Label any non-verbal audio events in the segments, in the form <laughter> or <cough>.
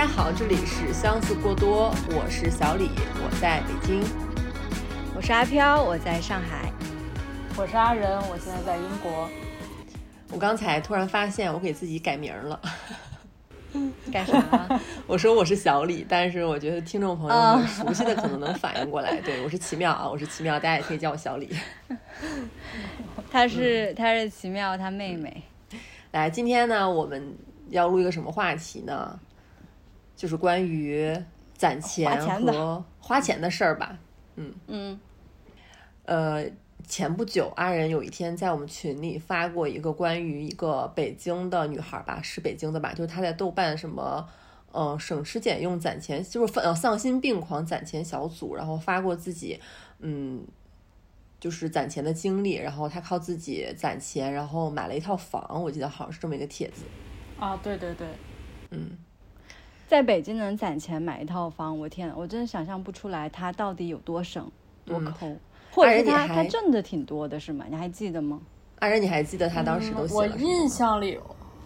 大家好，这里是相似过多，我是小李，我在北京。我是阿飘，我在上海。我是阿仁，我现在在英国。我刚才突然发现，我给自己改名了。干啥了？<laughs> 我说我是小李，但是我觉得听众朋友们熟悉的可能能反应过来。<laughs> 对我是奇妙啊，我是奇妙，大家也可以叫我小李。<laughs> 她是她是奇妙，她妹妹。来，今天呢，我们要录一个什么话题呢？就是关于攒钱和花钱的事儿吧。嗯嗯。呃，前不久，阿仁有一天在我们群里发过一个关于一个北京的女孩吧，是北京的吧？就是她在豆瓣什么，嗯，省吃俭用攒钱，就是呃丧心病狂攒钱小组，然后发过自己，嗯，就是攒钱的经历，然后她靠自己攒钱，然后买了一套房，我记得好像是这么一个帖子。啊，对对对，嗯，在北京能攒钱买一套房，我天，我真的想象不出来他到底有多省多抠。或者是他他挣的挺多的是吗？你还记得吗？阿仁，你还记得他当时都写了我印象里，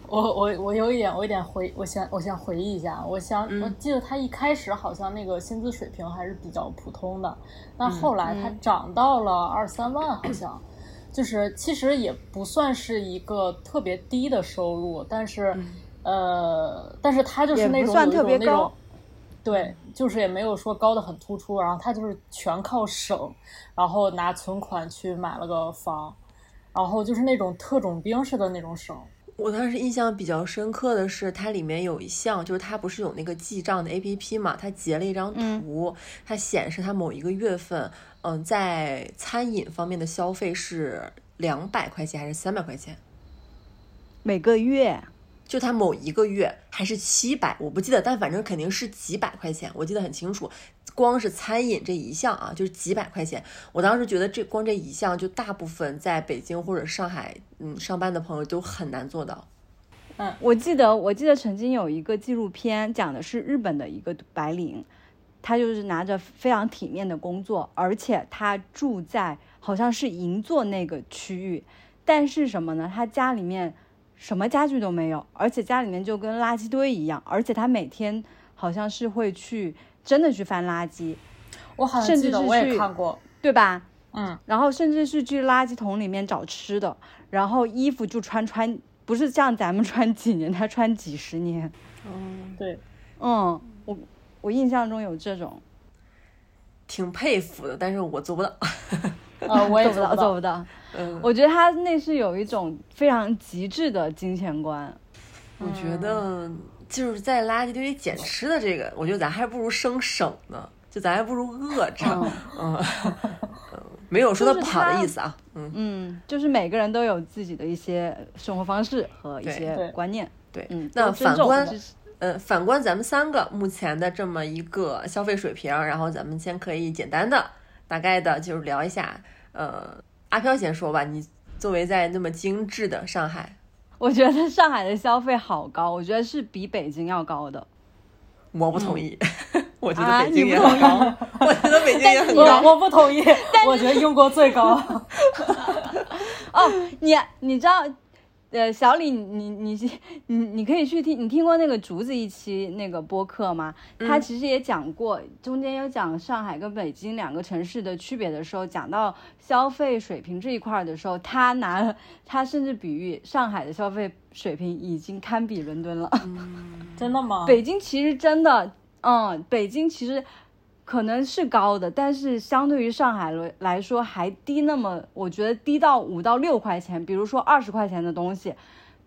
我我我有一点，我有点回，我想我想回忆一下。我想我记得他一开始好像那个薪资水平还是比较普通的，但后来他涨到了二三万，好像就是其实也不算是一个特别低的收入，但是呃，但是他就是那种特别高。对，就是也没有说高的很突出，然后他就是全靠省，然后拿存款去买了个房，然后就是那种特种兵式的那种省。我当时印象比较深刻的是，它里面有一项，就是它不是有那个记账的 A P P 嘛，它截了一张图，它显示它某一个月份，嗯，在餐饮方面的消费是两百块钱还是三百块钱？每个月。就他某一个月还是七百，我不记得，但反正肯定是几百块钱，我记得很清楚。光是餐饮这一项啊，就是几百块钱。我当时觉得这光这一项，就大部分在北京或者上海嗯上班的朋友都很难做到。嗯，我记得我记得曾经有一个纪录片讲的是日本的一个白领，他就是拿着非常体面的工作，而且他住在好像是银座那个区域，但是什么呢？他家里面。什么家具都没有，而且家里面就跟垃圾堆一样，而且他每天好像是会去真的去翻垃圾，我好像记得我也看过，对吧？嗯，然后甚至是去垃圾桶里面找吃的，然后衣服就穿穿，不是像咱们穿几年，他穿几十年。嗯，对，嗯，我我印象中有这种，挺佩服的，但是我做不到。啊，我也 <laughs> 做不到，做不到。嗯，我觉得他那是有一种非常极致的金钱观。我觉得就是在垃圾堆里捡吃的这个，我觉得咱还不如生省呢，就咱还不如饿着。嗯，没有说他不好的意思啊。嗯嗯，就是每个人都有自己的一些生活方式和一些观念。对，嗯。那反观，嗯，反观咱们三个目前的这么一个消费水平，然后咱们先可以简单的、大概的，就是聊一下。呃，阿飘先说吧。你作为在那么精致的上海，我觉得上海的消费好高，我觉得是比北京要高的。我不同意，我觉得北京也 <laughs> 很高。我觉得北京也很高。我不同意，我觉得英国最高。<laughs> 哦，你你知道？呃，小李，你你你你可以去听，你听过那个竹子一期那个播客吗？他其实也讲过，中间有讲上海跟北京两个城市的区别的时候，讲到消费水平这一块的时候，他拿了他甚至比喻上海的消费水平已经堪比伦敦了。真的吗？<laughs> 北京其实真的，嗯，北京其实。可能是高的，但是相对于上海来来说还低那么，我觉得低到五到六块钱。比如说二十块钱的东西，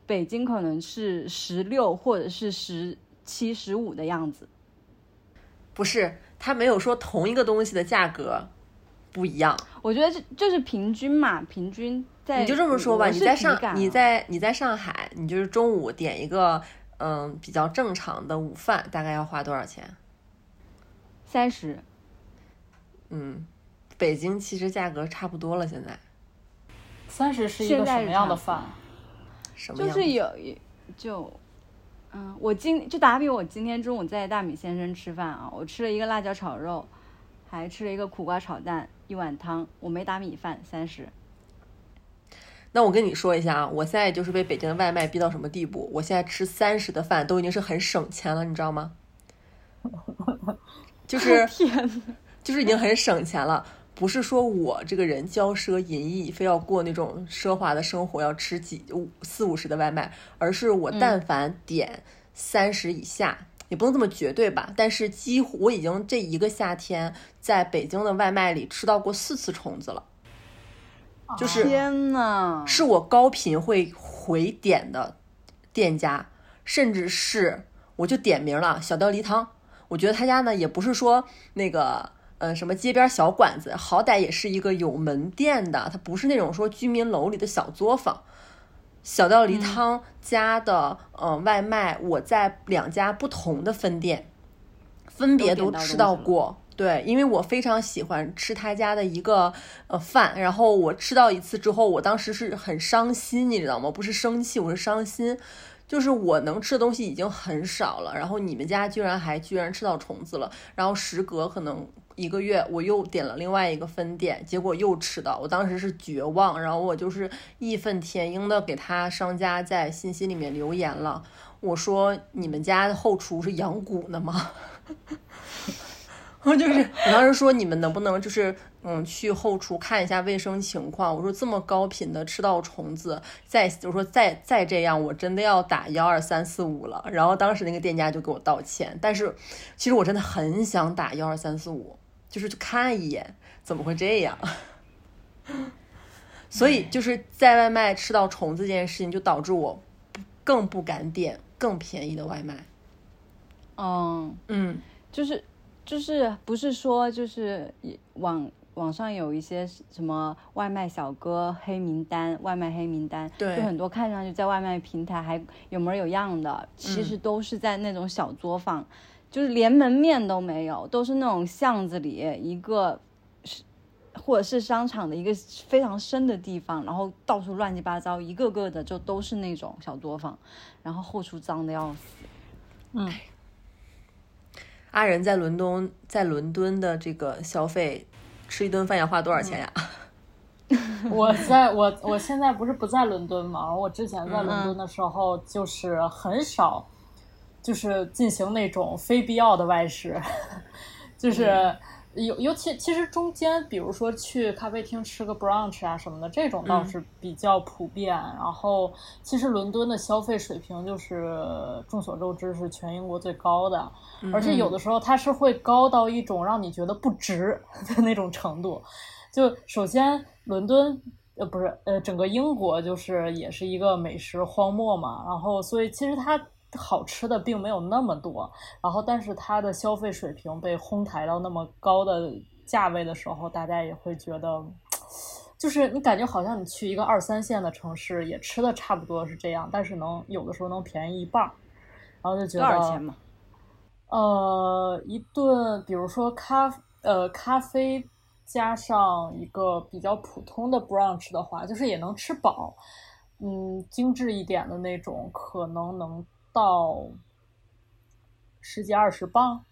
北京可能是十六或者是十七、十五的样子。不是，他没有说同一个东西的价格不一样。我觉得这就是平均嘛，平均在你就这么说吧。你在上你在你在上海，你就是中午点一个嗯比较正常的午饭，大概要花多少钱？三十，嗯，北京其实价格差不多了。现在，三十是一个什么样的饭？什么？就是有就，嗯，我今就打比我今天中午在大米先生吃饭啊，我吃了一个辣椒炒肉，还吃了一个苦瓜炒蛋，一碗汤，我没打米饭，三十。那我跟你说一下啊，我现在就是被北京的外卖逼到什么地步？我现在吃三十的饭都已经是很省钱了，你知道吗？就是 <laughs> 天，就是已经很省钱了。不是说我这个人骄奢淫逸，非要过那种奢华的生活，要吃几五四五十的外卖，而是我但凡点三十以下，也不能这么绝对吧。但是几乎我已经这一个夏天在北京的外卖里吃到过四次虫子了，就是天呐，是我高频会回点的店家，甚至是我就点名了小吊梨汤，我觉得他家呢也不是说那个。嗯，什么街边小馆子，好歹也是一个有门店的，它不是那种说居民楼里的小作坊。小吊梨汤家的呃外卖，我在两家不同的分店分别都吃到过。对，因为我非常喜欢吃他家的一个呃饭，然后我吃到一次之后，我当时是很伤心，你知道吗？不是生气，我是伤心，就是我能吃的东西已经很少了，然后你们家居然还居然吃到虫子了，然后时隔可能。一个月，我又点了另外一个分店，结果又吃到，我当时是绝望，然后我就是义愤填膺的给他商家在信息里面留言了，我说你们家的后厨是养蛊的吗？<laughs> 我就是我当时说你们能不能就是嗯去后厨看一下卫生情况？我说这么高频的吃到虫子，再我说再再这样，我真的要打幺二三四五了。然后当时那个店家就给我道歉，但是其实我真的很想打幺二三四五。就是去看一眼，怎么会这样？<laughs> 所以就是在外卖吃到虫子这件事情，就导致我更不敢点更便宜的外卖。嗯嗯，就是就是不是说就是网网上有一些什么外卖小哥黑名单，外卖黑名单，对，就很多看上去在外卖平台还有模有样的，其实都是在那种小作坊。就是连门面都没有，都是那种巷子里一个，是或者是商场的一个非常深的地方，然后到处乱七八糟，一个个的就都是那种小作坊，然后后厨脏的要死。嗯，阿仁在伦敦，在伦敦的这个消费，吃一顿饭要花多少钱呀？<laughs> 我在我我现在不是不在伦敦吗？我之前在伦敦的时候就是很少。就是进行那种非必要的外食，<laughs> 就是尤尤其其实中间，比如说去咖啡厅吃个 brunch 啊什么的，这种倒是比较普遍。然后，其实伦敦的消费水平就是众所周知是全英国最高的，而且有的时候它是会高到一种让你觉得不值的那种程度。就首先，伦敦呃不是呃整个英国就是也是一个美食荒漠嘛，然后所以其实它。好吃的并没有那么多，然后但是它的消费水平被哄抬到那么高的价位的时候，大家也会觉得，就是你感觉好像你去一个二三线的城市也吃的差不多是这样，但是能有的时候能便宜一半，然后就觉得多少钱嘛？呃，一顿比如说咖呃咖啡加上一个比较普通的 brunch 的话，就是也能吃饱，嗯，精致一点的那种可能能。到十几二十磅，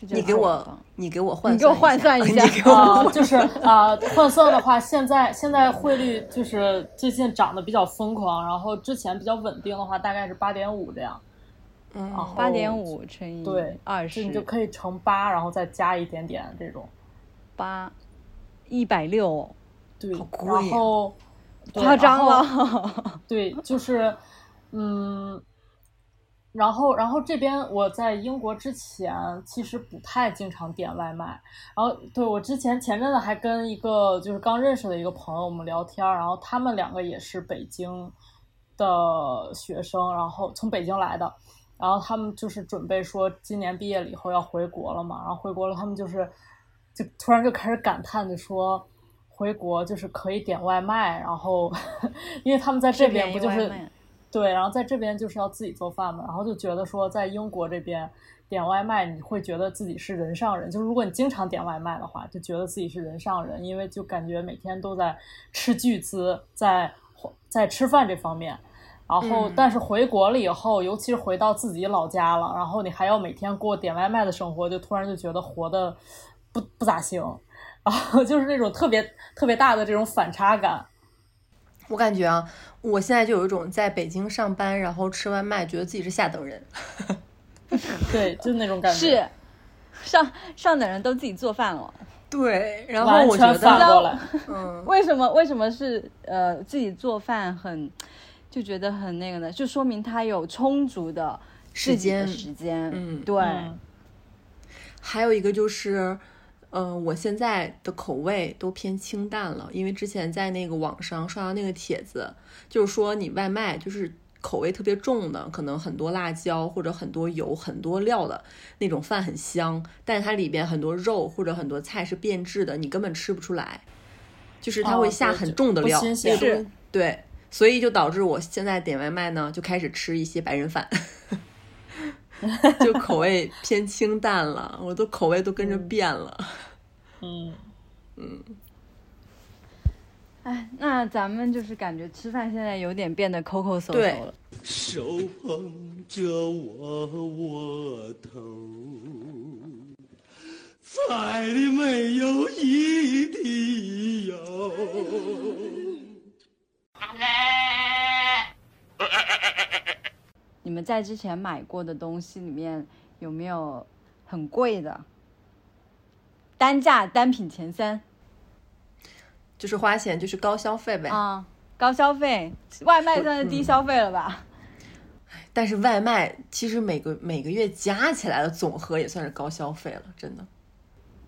你给我，你给我换，你给我换算一下。啊，就是啊，换算的话，现在现在汇率就是最近涨得比较疯狂，然后之前比较稳定的话，大概是八点五这样，嗯，八点五乘以对二十，你就可以乘八，然后再加一点点这种，八一百六，对，然后夸张了，对，就是。嗯，然后，然后这边我在英国之前其实不太经常点外卖。然后，对我之前前阵子还跟一个就是刚认识的一个朋友我们聊天，然后他们两个也是北京的学生，然后从北京来的，然后他们就是准备说今年毕业了以后要回国了嘛，然后回国了，他们就是就突然就开始感叹的说，回国就是可以点外卖，然后 <laughs> 因为他们在这边不就是。对，然后在这边就是要自己做饭嘛，然后就觉得说在英国这边点外卖，你会觉得自己是人上人。就是如果你经常点外卖的话，就觉得自己是人上人，因为就感觉每天都在吃巨资，在在吃饭这方面。然后，但是回国了以后，尤其是回到自己老家了，然后你还要每天过点外卖的生活，就突然就觉得活的不不咋行，<laughs> 然后就是那种特别特别大的这种反差感。我感觉啊，我现在就有一种在北京上班，然后吃外卖，觉得自己是下等人。<laughs> 对，就那种感觉。是，上上等人都自己做饭了。对，然后我觉得，嗯，<laughs> 为什么为什么是呃自己做饭很就觉得很那个呢？就说明他有充足的时间时间。嗯，对。还有一个就是，嗯，我现在的口味都偏清淡了，因为之前在那个网上刷到那个帖子，就是说你外卖就是。口味特别重的，可能很多辣椒或者很多油、很多料的那种饭很香，但是它里边很多肉或者很多菜是变质的，你根本吃不出来。就是它会下很重的料，是，对，所以就导致我现在点外卖呢，就开始吃一些白人饭，就口味偏清淡了，我的口味都跟着变了。嗯嗯。哎，那咱们就是感觉吃饭现在有点变得抠抠搜搜了。手捧着我窝头，菜里没有一滴油。<laughs> 你们在之前买过的东西里面有没有很贵的？单价单品前三。就是花钱，就是高消费呗。啊，高消费，外卖算是低消费了吧？但是外卖其实每个每个月加起来的总和也算是高消费了，真的。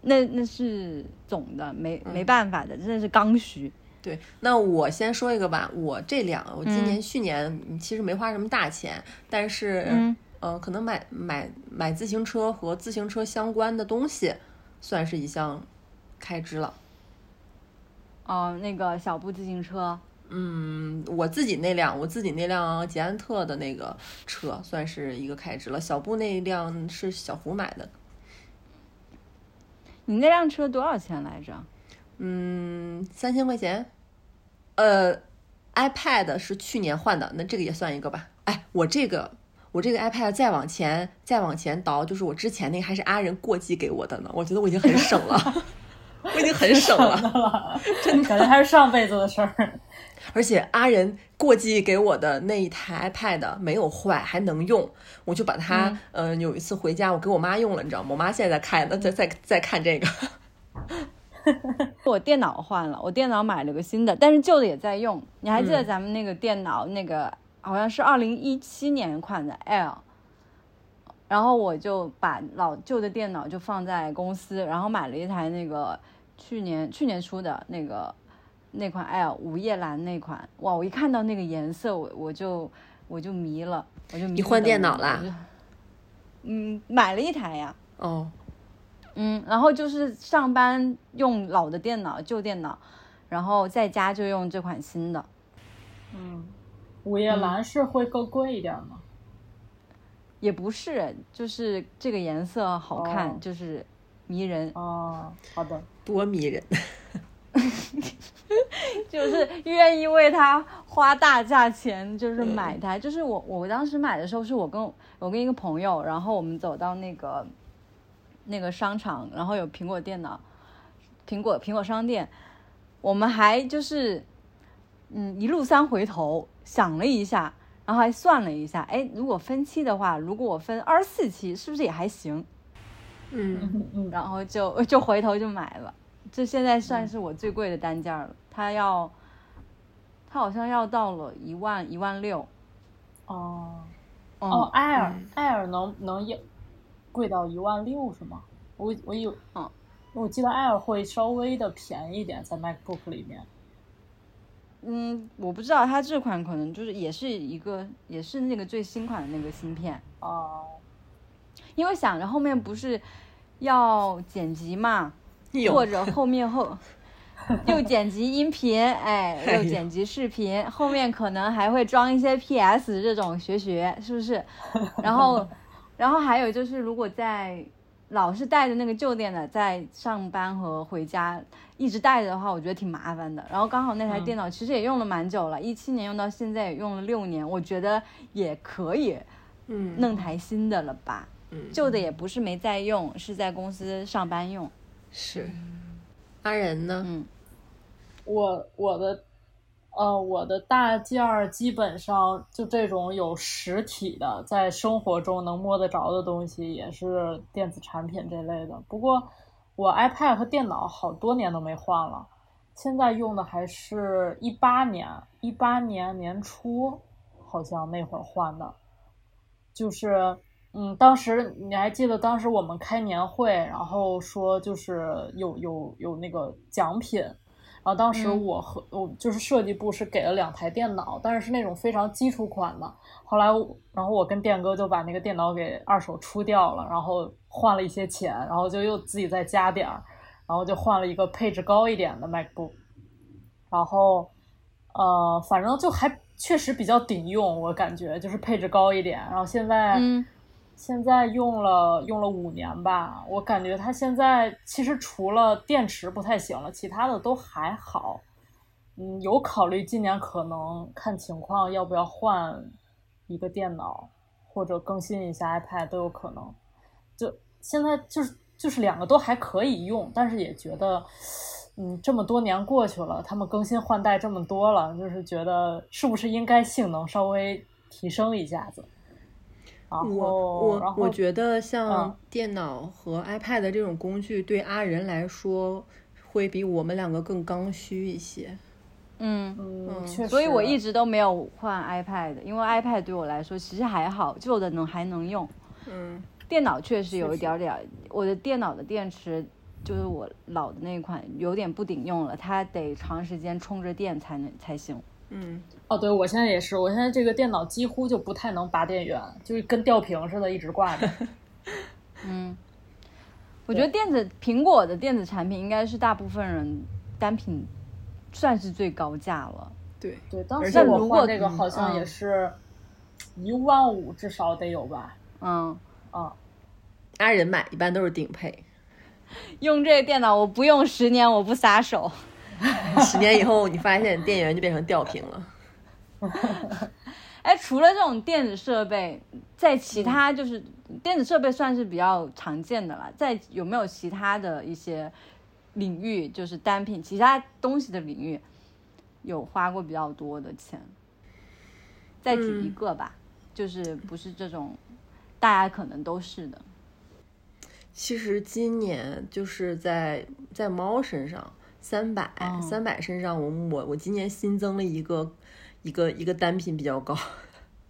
那那是总的，没没办法的，真的是刚需。对，那我先说一个吧，我这两，我今年去年其实没花什么大钱，但是嗯，呃，可能买买买自行车和自行车相关的东西，算是一项开支了。哦，那个小布自行车，嗯，我自己那辆，我自己那辆捷安特的那个车算是一个开支了。小布那辆是小胡买的。你那辆车多少钱来着？嗯，三千块钱。呃，iPad 是去年换的，那这个也算一个吧。哎，我这个我这个 iPad 再往前再往前倒，就是我之前那个还是阿仁过继给我的呢。我觉得我已经很省了。<laughs> 我已经很省了，真的感觉还是上辈子的事儿。而且阿仁过继给我的那一台 iPad 没有坏，还能用，我就把它，嗯，有一次回家我给我妈用了，你知道吗？我妈现在在看，在在在看这个。<laughs> 我电脑换了，我电脑买了个新的，但是旧的也在用。你还记得咱们那个电脑，那个好像是二零一七年款的 L。然后我就把老旧的电脑就放在公司，然后买了一台那个。去年去年出的那个那款 L 午夜蓝那款，哇！我一看到那个颜色，我我就我就迷了，我就迷。你换电脑啦？嗯，买了一台呀。哦。嗯，然后就是上班用老的电脑，旧电脑，然后在家就用这款新的。嗯，午夜蓝是会更贵一点吗？也不是，就是这个颜色好看，就是迷人。哦，好的。多迷人，<laughs> 就是愿意为他花大价钱，就是买它。就是我，我当时买的时候是我跟我跟一个朋友，然后我们走到那个那个商场，然后有苹果电脑，苹果苹果商店，我们还就是嗯一路三回头想了一下，然后还算了一下，哎，如果分期的话，如果我分二十四期，是不是也还行？嗯，然后就就回头就买了，这现在算是我最贵的单价了。它要，它好像要到了一万一万六。哦，哦，艾尔艾尔能能要贵到一万六是吗？我我有，嗯，我记得 Air 会稍微的便宜一点，在 MacBook 里面。嗯，我不知道它这款可能就是也是一个也是那个最新款的那个芯片。哦。因为想着后面不是要剪辑嘛，<laughs> 或者后面后 <laughs> 又剪辑音频，哎，又剪辑视频，后面可能还会装一些 PS 这种学学，是不是？然后，然后还有就是，如果在老是带着那个旧电脑在上班和回家一直带着的话，我觉得挺麻烦的。然后刚好那台电脑其实也用了蛮久了，一七年用到现在也用了六年，我觉得也可以，嗯，弄台新的了吧。嗯旧的也不是没在用，是在公司上班用。是，阿仁呢？嗯，我我的呃，我的大件儿基本上就这种有实体的，在生活中能摸得着的东西，也是电子产品这类的。不过我 iPad 和电脑好多年都没换了，现在用的还是一八年，一八年年初好像那会儿换的，就是嗯，当时你还记得当时我们开年会，然后说就是有有有那个奖品。然后当时我和我就是设计部是给了两台电脑，但是是那种非常基础款的。后来，然后我跟电哥就把那个电脑给二手出掉了，然后换了一些钱，然后就又自己再加点儿，然后就换了一个配置高一点的 MacBook。然后，呃，反正就还确实比较顶用，我感觉就是配置高一点。然后现在。现在用了用了五年吧，我感觉它现在其实除了电池不太行了，其他的都还好。嗯，有考虑今年可能看情况要不要换一个电脑，或者更新一下 iPad 都有可能。就现在就是就是两个都还可以用，但是也觉得，嗯，这么多年过去了，他们更新换代这么多了，就是觉得是不是应该性能稍微提升一下子。我我我觉得像电脑和 iPad 这种工具对阿仁来说会比我们两个更刚需一些。嗯嗯，所以我一直都没有换 iPad，因为 iPad 对我来说其实还好，旧的能还能用。嗯，电脑确实有一点点，我的电脑的电池就是我老的那款有点不顶用了，它得长时间充着电才能才行。嗯。哦，对，我现在也是，我现在这个电脑几乎就不太能拔电源，就是跟吊瓶似的，一直挂着。<laughs> 嗯，我觉得电子苹果的电子产品应该是大部分人单品算是最高价了。对对，当时我换这个好像也是一万五，至少得有吧。嗯啊，阿仁买一般都是顶配。用这个电脑，我不用十年我不撒手。<laughs> 十年以后，你发现电源就变成吊瓶了。<laughs> 哎，除了这种电子设备，在其他就是电子设备算是比较常见的了。在有没有其他的一些领域，就是单品其他东西的领域，有花过比较多的钱？再举一个吧，就是不是这种大家可能都是的。其实今年就是在在猫身上，三百三百身上，我我我今年新增了一个。一个一个单品比较高，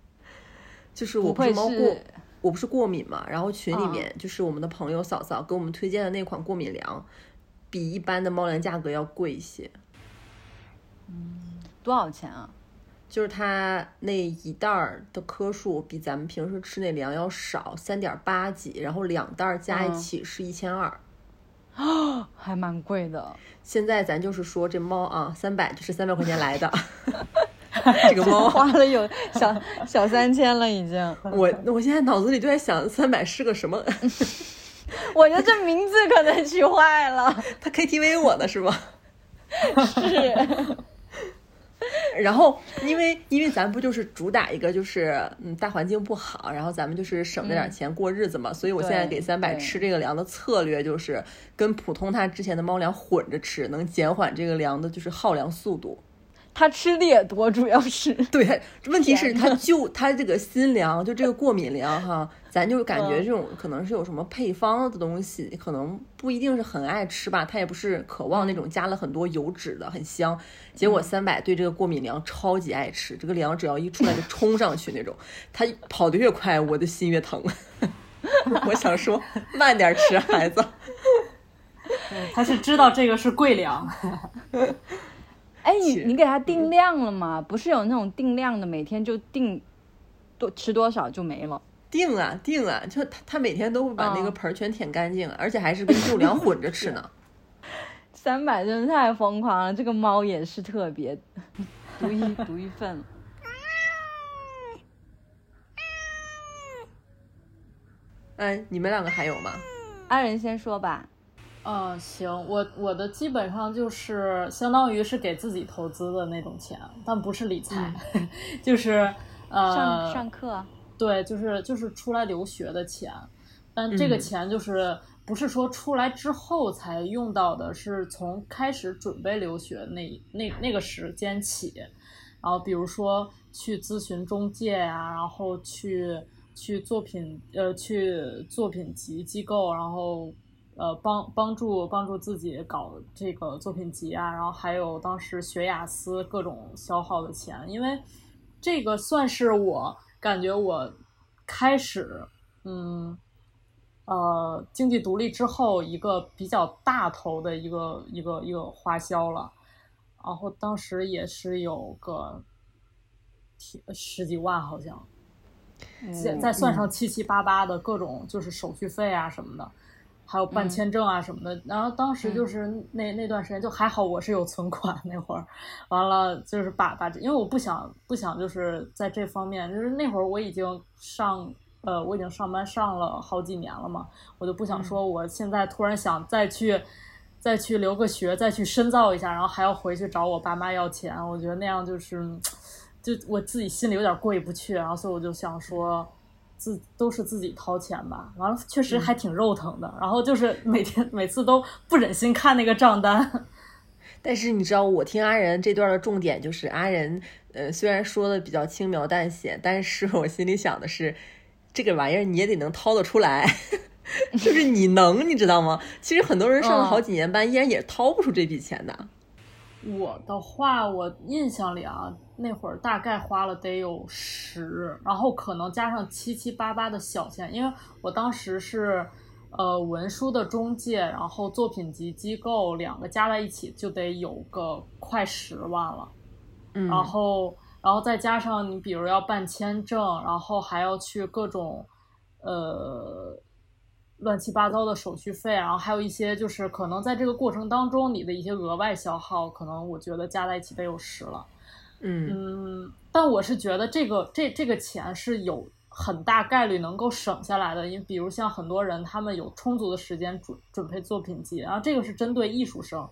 <laughs> 就是我不是猫过，我不是过敏嘛。然后群里面就是我们的朋友嫂嫂给我们推荐的那款过敏粮，比一般的猫粮价格要贵一些。嗯，多少钱啊？就是它那一袋儿的颗数比咱们平时吃那粮要少三点八几，然后两袋加一起是一千二，啊，<gasps> 还蛮贵的。现在咱就是说这猫啊，三百就是三百块钱来的。<laughs> 这个猫花了有小小三千了，已经。我我现在脑子里就在想，三百是个什么？<laughs> 我觉得这名字可能取坏了。他 KTV 我的是吗？<laughs> 是。然后，因为因为咱不就是主打一个就是嗯大环境不好，然后咱们就是省着点钱过日子嘛，所以我现在给三百吃这个粮的策略就是跟普通它之前的猫粮混着吃，能减缓这个粮的就是耗粮速度。他吃的也多，主要是对。问题是，他就他这个新粮，就这个过敏粮哈，咱就感觉这种可能是有什么配方的东西，可能不一定是很爱吃吧。他也不是渴望那种加了很多油脂的，很香。结果三百对这个过敏粮超级爱吃，这个粮只要一出来就冲上去那种。他跑得越快，我的心越疼。<laughs> 我想说，慢点吃，孩子。他是知道这个是贵粮。哎，你你给它定量了吗？不是有那种定量的，每天就定多吃多少就没了。定啊定啊，就他他每天都会把那个盆儿全舔干净，而且还是跟旧粮混着吃呢。<laughs> 三百真的太疯狂了，这个猫也是特别 <laughs> 独一独一份。哎，你们两个还有吗？阿仁先说吧。嗯，行，我我的基本上就是相当于是给自己投资的那种钱，但不是理财，<laughs> 就是呃上上课，对，就是就是出来留学的钱，但这个钱就是不是说出来之后才用到的，是从开始准备留学那那那个时间起，然后比如说去咨询中介呀，然后去去作品呃去作品集机构，然后呃帮帮助帮助自己搞这个作品集啊，然后还有当时学雅思各种消耗的钱，因为这个算是我感觉我开始嗯。呃，经济独立之后，一个比较大头的一个一个一个花销了，然后当时也是有个十几万，好像，再再算上七七八八的各种就是手续费啊什么的，还有办签证啊什么的，然后当时就是那那段时间就还好，我是有存款那会儿，完了就是把把，因为我不想不想就是在这方面，就是那会儿我已经上。呃，我已经上班上了好几年了嘛，我就不想说，我现在突然想再去，再去留个学，再去深造一下，然后还要回去找我爸妈要钱，我觉得那样就是，就我自己心里有点过意不去，然后所以我就想说，自都是自己掏钱吧，完了确实还挺肉疼的，然后就是每天每次都不忍心看那个账单，<laughs> 但是你知道，我听阿仁这段的重点就是阿仁，呃，虽然说的比较轻描淡写，但是我心里想的是。这个玩意儿你也得能掏得出来，<laughs> 就是你能，你知道吗？其实很多人上了好几年班，依然也掏不出这笔钱的。我的话，我印象里啊，那会儿大概花了得有十，然后可能加上七七八八的小钱，因为我当时是呃文书的中介，然后作品集机构两个加在一起就得有个快十万了，嗯，然后。然后再加上你，比如要办签证，然后还要去各种，呃，乱七八糟的手续费，然后还有一些就是可能在这个过程当中你的一些额外消耗，可能我觉得加在一起得有十了。嗯，但我是觉得这个这这个钱是有很大概率能够省下来的，因为比如像很多人他们有充足的时间准准备作品集，然后这个是针对艺术生，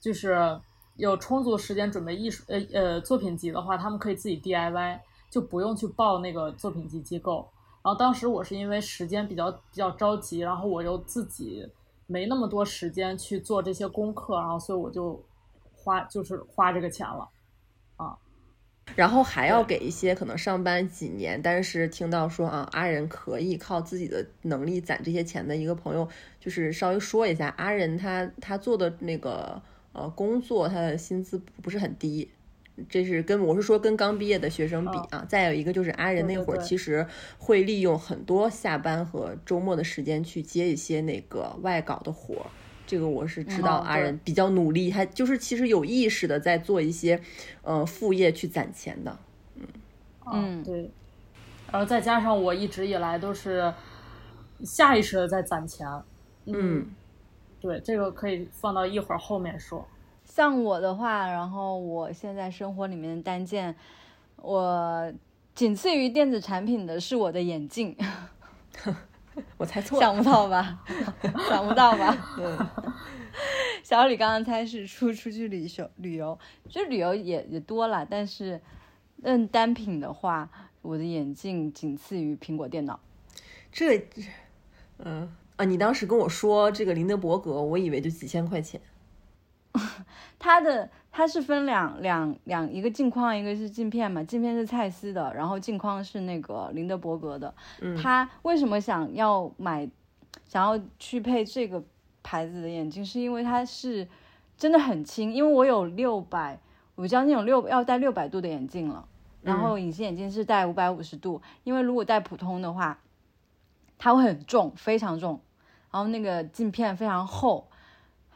就是。有充足时间准备艺术呃呃作品集的话，他们可以自己 DIY，就不用去报那个作品集机构。然后当时我是因为时间比较比较着急，然后我又自己没那么多时间去做这些功课，然后所以我就花就是花这个钱了。然后还要给一些可能上班几年，但是听到说啊阿仁可以靠自己的能力攒这些钱的一个朋友，就是稍微说一下，阿仁他他做的那个。呃，工作他的薪资不是很低，这是跟我是说跟刚毕业的学生比啊。再有一个就是阿仁那会儿其实会利用很多下班和周末的时间去接一些那个外稿的活儿，这个我是知道阿仁比较努力，他就是其实有意识的在做一些呃副业去攒钱的。嗯嗯对，然后再加上我一直以来都是下意识的在攒钱，嗯。对，这个可以放到一会儿后面说。像我的话，然后我现在生活里面的单件，我仅次于电子产品的是我的眼镜。<laughs> <laughs> 我猜错了，想不到吧？<laughs> 想不到吧？嗯。小李刚刚猜是出出去旅游，旅游就旅游也也多了，但是论单品的话，我的眼镜仅次于苹果电脑。这，嗯。啊，你当时跟我说这个林德伯格，我以为就几千块钱。<laughs> 它的它是分两两两一个镜框，一个是镜片嘛。镜片是蔡司的，然后镜框是那个林德伯格的。他为什么想要买，想要去配这个牌子的眼镜？是因为它是真的很轻，因为我有六百，我将近有六要戴六百度的眼镜了。然后隐形眼镜是戴五百五十度，因为如果戴普通的话，它会很重，非常重。然后那个镜片非常厚，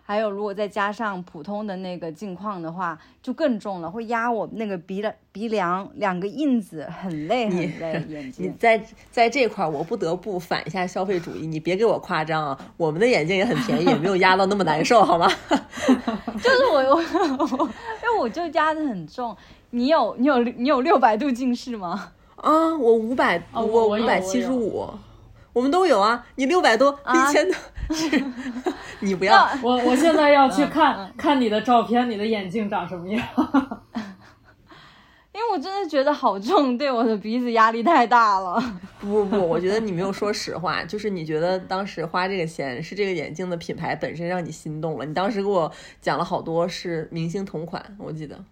还有如果再加上普通的那个镜框的话，就更重了，会压我那个鼻的鼻梁两个印子，很累很累。眼 <laughs> 睛你在在这块儿，我不得不反一下消费主义，你别给我夸张啊！我们的眼镜也很便宜，也没有压到那么难受，好吗？<laughs> 就是我我因为我就压的很重，你有你有你有六百度近视吗？啊，我五百，我五百七十五。我们都有啊，你六百多，一千多，<laughs> 你不要。我我现在要去看看你的照片，你的眼镜长什么样？<laughs> 因为我真的觉得好重，对我的鼻子压力太大了。<laughs> 不不不，我觉得你没有说实话，就是你觉得当时花这个钱是这个眼镜的品牌本身让你心动了。你当时给我讲了好多是明星同款，我记得。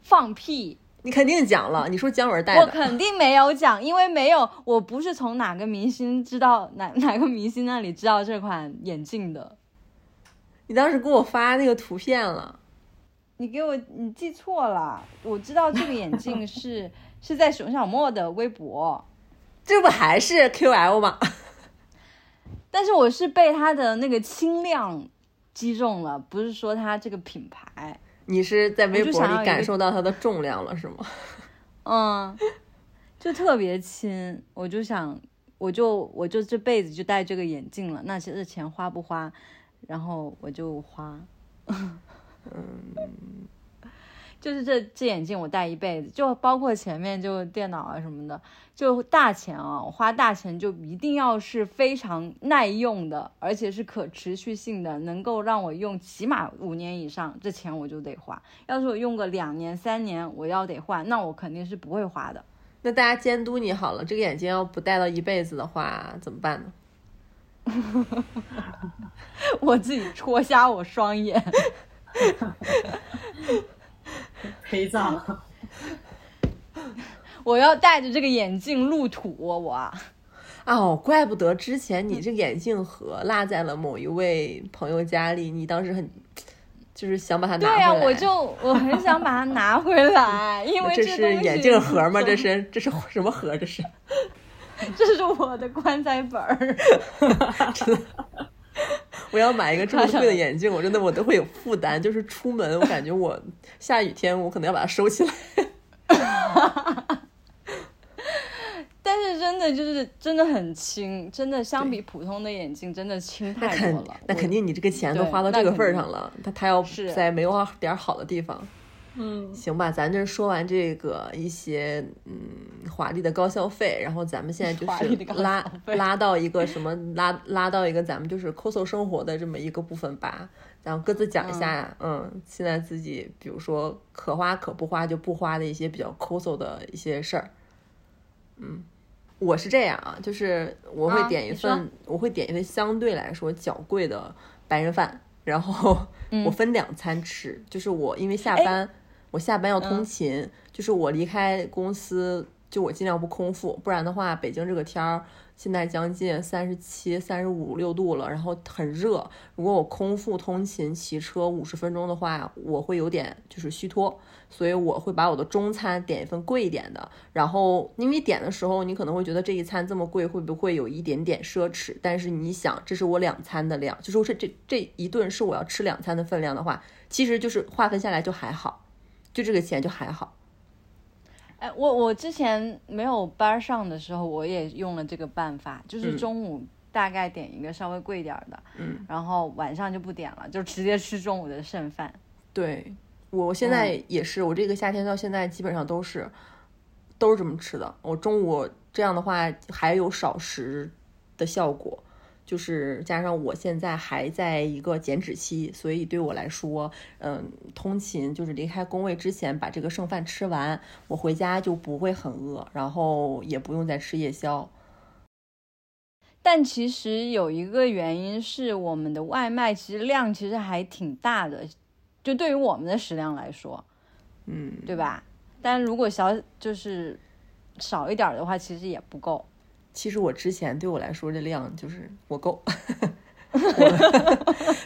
放屁！你肯定讲了，你说姜文戴的，我肯定没有讲，因为没有，我不是从哪个明星知道哪哪个明星那里知道这款眼镜的。你当时给我发那个图片了。你给我，你记错了。我知道这个眼镜是是在熊小莫的微博，这不还是 QL 吗？<laughs> 但是我是被他的那个轻量击中了，不是说他这个品牌。你是在微博里感受到它的重量了，是吗？<laughs> 嗯，就特别亲，我就想，我就我就这辈子就戴这个眼镜了。那些的钱花不花？然后我就花。<laughs> 嗯，就是这这眼镜我戴一辈子，就包括前面就电脑啊什么的，就大钱啊，我花大钱就一定要是非常耐用的，而且是可持续性的，能够让我用起码五年以上，这钱我就得花。要是我用个两年三年，我要得换，那我肯定是不会花的。那大家监督你好了，这个眼镜要不戴到一辈子的话，怎么办呢？<laughs> 我自己戳瞎我双眼。<laughs> <laughs> 陪葬，<laughs> 我要戴着这个眼镜入土，我哦，怪不得之前你这个眼镜盒落在了某一位朋友家里，你当时很就是想把它拿回来。对呀，我就我很想把它拿回来，<laughs> 因为这是眼镜盒吗？这是这是什么盒？这是这是我的棺材本儿。我要买一个这么贵的眼镜，我真的我都会有负担。就是出门，我感觉我下雨天，我可能要把它收起来。<laughs> 但是真的就是真的很轻，真的相比普通的眼镜，真的轻太多了。那肯定，你这个钱都花到这个份儿上了，他他要在没有点好的地方。嗯，行吧，咱这说完这个一些嗯华丽的高消费，然后咱们现在就是拉拉到一个什么拉拉到一个咱们就是 coso 生活的这么一个部分吧，然后各自讲一下，嗯，现在自己比如说可花可不花就不花的一些比较 coso 的一些事儿。嗯，我是这样啊，就是我会点一份，我会点一份相对来说较贵的白人饭，然后我分两餐吃，就是我因为下班。我下班要通勤，就是我离开公司，就我尽量不空腹，不然的话，北京这个天儿现在将近三十七、三十五六度了，然后很热。如果我空腹通勤骑车五十分钟的话，我会有点就是虚脱，所以我会把我的中餐点一份贵一点的。然后因为点的时候，你可能会觉得这一餐这么贵，会不会有一点点奢侈？但是你想，这是我两餐的量，就说这这这一顿是我要吃两餐的分量的话，其实就是划分下来就还好。就这个钱就还好，哎，我我之前没有班上的时候，我也用了这个办法，就是中午大概点一个稍微贵点的，嗯，然后晚上就不点了，就直接吃中午的剩饭。对，我现在也是，我这个夏天到现在基本上都是都是这么吃的。我中午这样的话还有少食的效果。就是加上我现在还在一个减脂期，所以对我来说，嗯，通勤就是离开工位之前把这个剩饭吃完，我回家就不会很饿，然后也不用再吃夜宵。但其实有一个原因是，我们的外卖其实量其实还挺大的，就对于我们的食量来说，嗯，对吧？但如果小就是少一点的话，其实也不够。其实我之前对我来说这量就是我够，<laughs>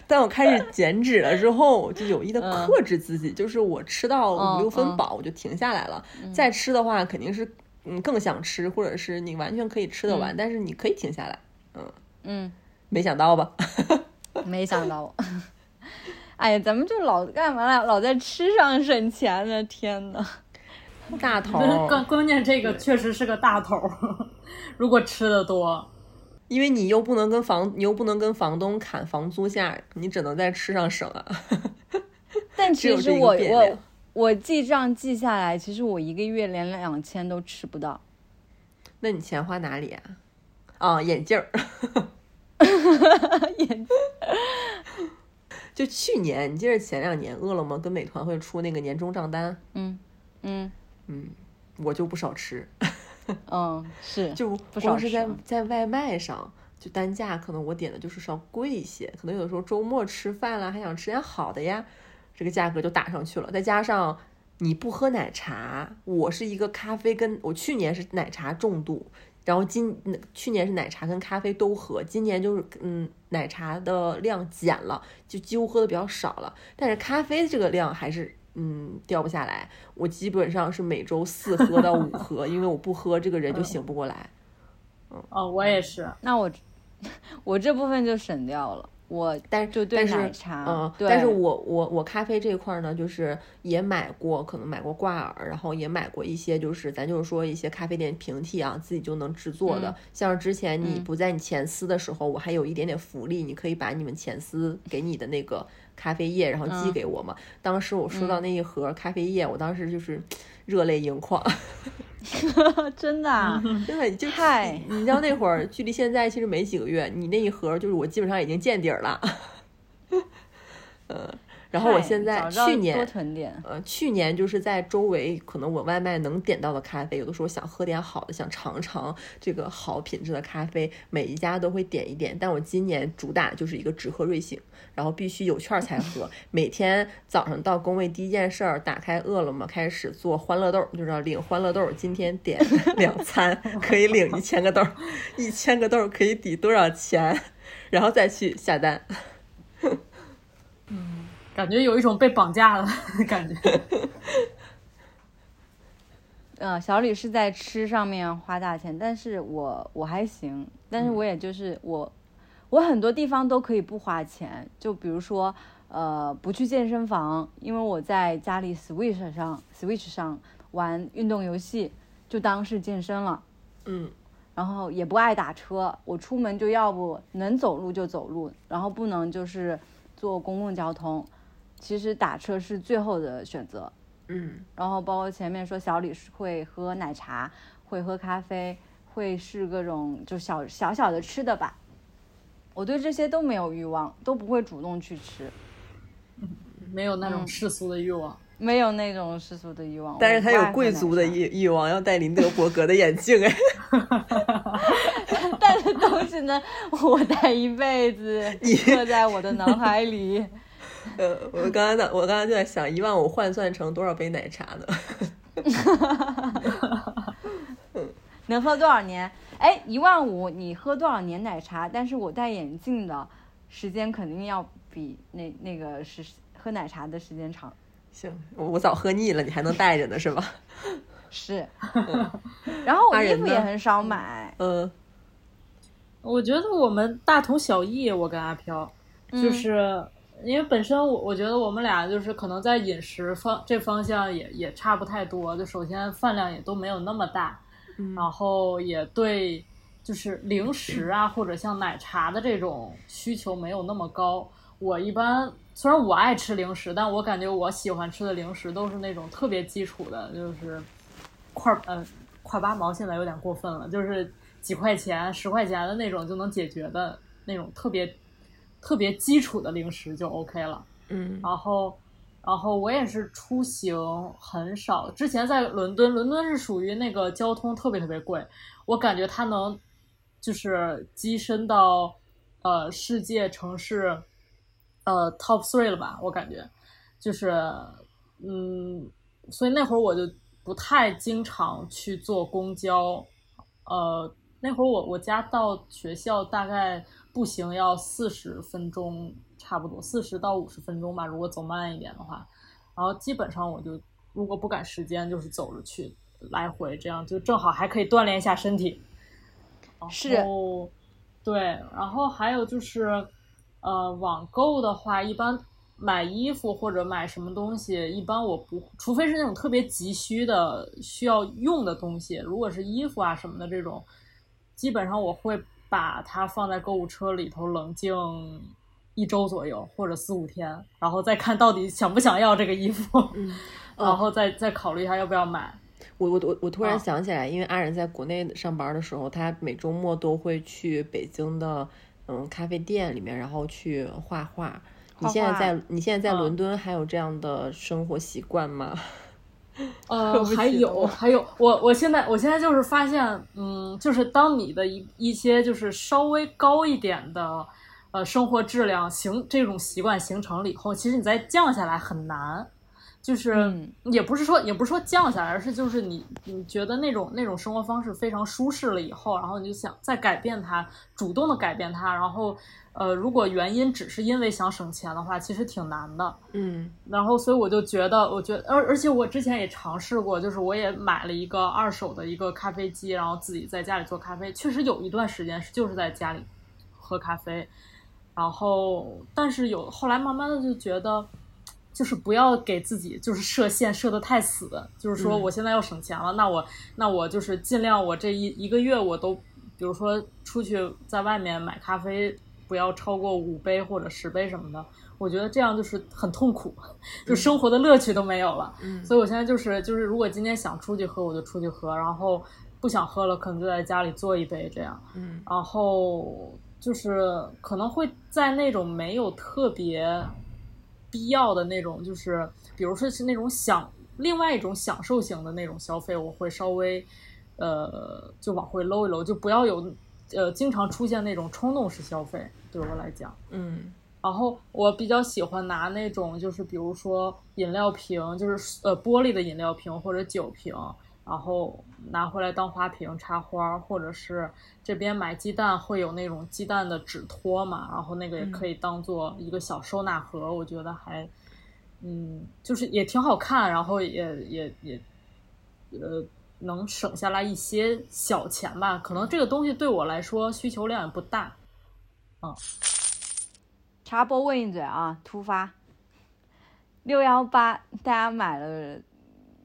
但 <laughs> 我开始减脂了之后，就有意的克制自己，就是我吃到五六分饱我就停下来了。再吃的话肯定是嗯更想吃，或者是你完全可以吃得完，但是你可以停下来。嗯嗯，没想到吧？<laughs> 没想到。哎呀，咱们就老干嘛了？老在吃上省钱呢？天呐。大头，<laughs> 关关键这个确实是个大头。<laughs> 如果吃的多，因为你又不能跟房，你又不能跟房东砍房租价，你只能在吃上省啊。<laughs> 但其实我我我记账记下来，其实我一个月连两千都吃不到。那你钱花哪里啊？啊，眼镜儿。眼镜。就去年，你记得前两年饿了么跟美团会出那个年终账单？嗯嗯。嗯，我就不少吃。嗯，是，<laughs> 就光是在吃在外卖上，就单价可能我点的就是稍贵一些，可能有的时候周末吃饭啦，还想吃点好的呀，这个价格就打上去了。再加上你不喝奶茶，我是一个咖啡跟我去年是奶茶重度，然后今去年是奶茶跟咖啡都喝，今年就是嗯奶茶的量减了，就几乎喝的比较少了，但是咖啡这个量还是。嗯，掉不下来。我基本上是每周四喝到五 <laughs> 喝，因为我不喝，这个人就醒不过来。嗯哦，我也是。那我 <laughs> 我这部分就省掉了。我但就对但是奶茶，嗯，对，但是我我我咖啡这块儿呢，就是也买过，可能买过挂耳，然后也买过一些，就是咱就是说一些咖啡店平替啊，自己就能制作的。嗯像是之前你嗯不在你前司的时候，我还有一点点福利，你可以把你们前司给你的那个咖啡液，然后寄嗯给我嘛。当时我收到那一盒咖啡液，我当时就是 <tsk> 热泪盈眶。<laughs> 真的啊，<laughs> 真的就太你知道那会儿距离现在其实没几个月，你那一盒就是我基本上已经见底儿了。<laughs> 嗯，然后我现在去年多囤点，呃去年就是在周围可能我外卖能点到的咖啡，有的时候想喝点好的，想尝尝这个好品质的咖啡，每一家都会点一点。但我今年主打就是一个只喝瑞幸，然后必须有券儿才喝。<laughs> 每天早上到工位第一件事儿，打开饿了么开始做欢乐豆，就是要领欢乐豆。今天点 <laughs> 两餐可以领一千个豆儿，一千个豆儿可以抵多少钱？<laughs> 然后再去下单。感觉有一种被绑架了的 <laughs> 感觉。嗯，<laughs> 小李是在吃上面花大钱，但是我我还行，但是我也就是我，我很多地方都可以不花钱，就比如说呃不去健身房，因为我在家里 Switch 上 Switch 上玩运动游戏，就当是健身了。嗯然后也不爱打车，我出门就要不能走路就走路，然后不能就是坐公共交通。其实打车是最后的选择。嗯然后包括前面说小李是会喝奶茶，会喝咖啡，会是各种就小小小的吃的吧。我对这些都没有欲望，都不会主动去吃，没有那种嗯世俗的欲望。没有那种世俗的欲望。但是他有贵族的欲欲望，要戴林德伯格的眼镜哎。<laughs> 但是东西呢，我戴一辈子，刻在我的脑海里。<laughs> 呃，我刚才在，我刚才就在想，一万五换算成多少杯奶茶呢？<laughs> 能喝多少年？哎，一万五，你喝多少年奶茶？但是我戴眼镜的时间肯定要比那那个是喝奶茶的时间长。行，我我早喝腻了，你还能戴着呢是吧？<laughs> 是，<laughs> 然后我衣服也很少买，嗯我觉得我们大同小异，我跟阿飘，嗯就是因为本身我我觉得我们俩就是可能在饮食方这方向也也差不太多，就首先饭量也都没有那么大，嗯然后也对就是零食啊或者像奶茶的这种需求没有那么高。我一般虽然我爱吃零食，但我感觉我喜欢吃的零食都是那种特别基础的，就是块儿呃块八毛现在有点过分了，就是几块钱、十块钱的那种就能解决的那种特别特别基础的零食就 OK 了。嗯然后，然后我也是出行很少。之前在伦敦，伦敦是属于那个交通特别特别贵，我感觉它能就是跻身到呃世界城市呃 top three 了吧？我感觉就是嗯，所以那会儿我就不太经常去坐公交，呃，那会儿我我家到学校大概步行要四十分钟，差不多四十到五十分钟吧，如果走慢一点的话。然后基本上我就如果不赶时间，就是走着去，来回这样就正好还可以锻炼一下身体。是然后对，然后还有就是，呃，网购的话，一般买衣服或者买什么东西，一般我不，除非是那种特别急需的需要用的东西，如果是衣服啊什么的这种，基本上我会把它放在购物车里头冷静一周左右或者四五天，然后再看到底想不想要这个衣服，嗯，<laughs> 然后再再考虑一下要不要买。我我我我突然啊想起来，因为阿仁在国内上班的时候，他每周末都会去北京的嗯咖啡店里面，然后去画画。你现在在你现在在嗯伦敦还有这样的生活习惯吗？<laughs> 呃，还有还有，我我现在我现在就是发现，嗯，就是当你的一一些就是稍微高一点的呃生活质量形这种习惯形成了以后，其实你再降下来很难。就是也不是说也不是说降下来，而是就是你你觉得那种那种生活方式非常舒适了以后，然后你就想再改变它，主动的改变它，然后呃，如果原因只是因为想省钱的话，其实挺难的。嗯，然后所以我就觉得，我觉得而而且我之前也尝试过，就是我也买了一个二手的一个咖啡机，然后自己在家里做咖啡，确实有一段时间是就是在家里喝咖啡，然后但是有后来慢慢的就觉得。就是不要给自己就是设限设的太死，就是说我现在要省钱了，那我那我就是尽量我这一一个月我都，比如说出去在外面买咖啡不要超过五杯或者十杯什么的，我觉得这样就是很痛苦，就生活的乐趣都没有了。嗯，所以我现在就是就是如果今天想出去喝我就出去喝，然后不想喝了可能就在家里做一杯这样。嗯，然后就是可能会在那种没有特别。必要的那种，就是比如说是那种享另外一种享受型的那种消费，我会稍微，呃，就往回搂一搂，就不要有，呃，经常出现那种冲动式消费，对我来讲，嗯。然后我比较喜欢拿那种，就是比如说饮料瓶，就是呃玻璃的饮料瓶或者酒瓶。然后拿回来当花瓶插花，或者是这边买鸡蛋会有那种鸡蛋的纸托嘛，然后那个也可以当做一个小收纳盒，我觉得还，嗯，就是也挺好看，然后也也也，呃，能省下来一些小钱吧。可能这个东西对我来说需求量也不大。嗯，插播问一嘴啊，突发，六幺八大家买了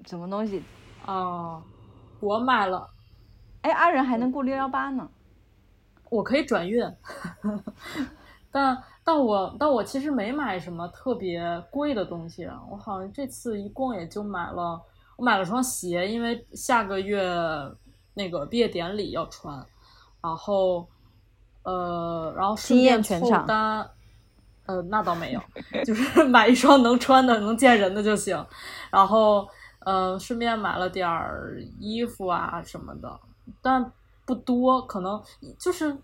什么东西？哦，我买了，哎，阿仁还能过六幺八呢，我可以转运，<laughs> 但但我但我其实没买什么特别贵的东西，我好像这次一共也就买了，我买了双鞋，因为下个月那个毕业典礼要穿，然后呃，然后顺便凑单，呃，那倒没有，<laughs> 就是买一双能穿的、能见人的就行，然后。呃，顺便买了点儿衣服啊什么的，但不多，可能就是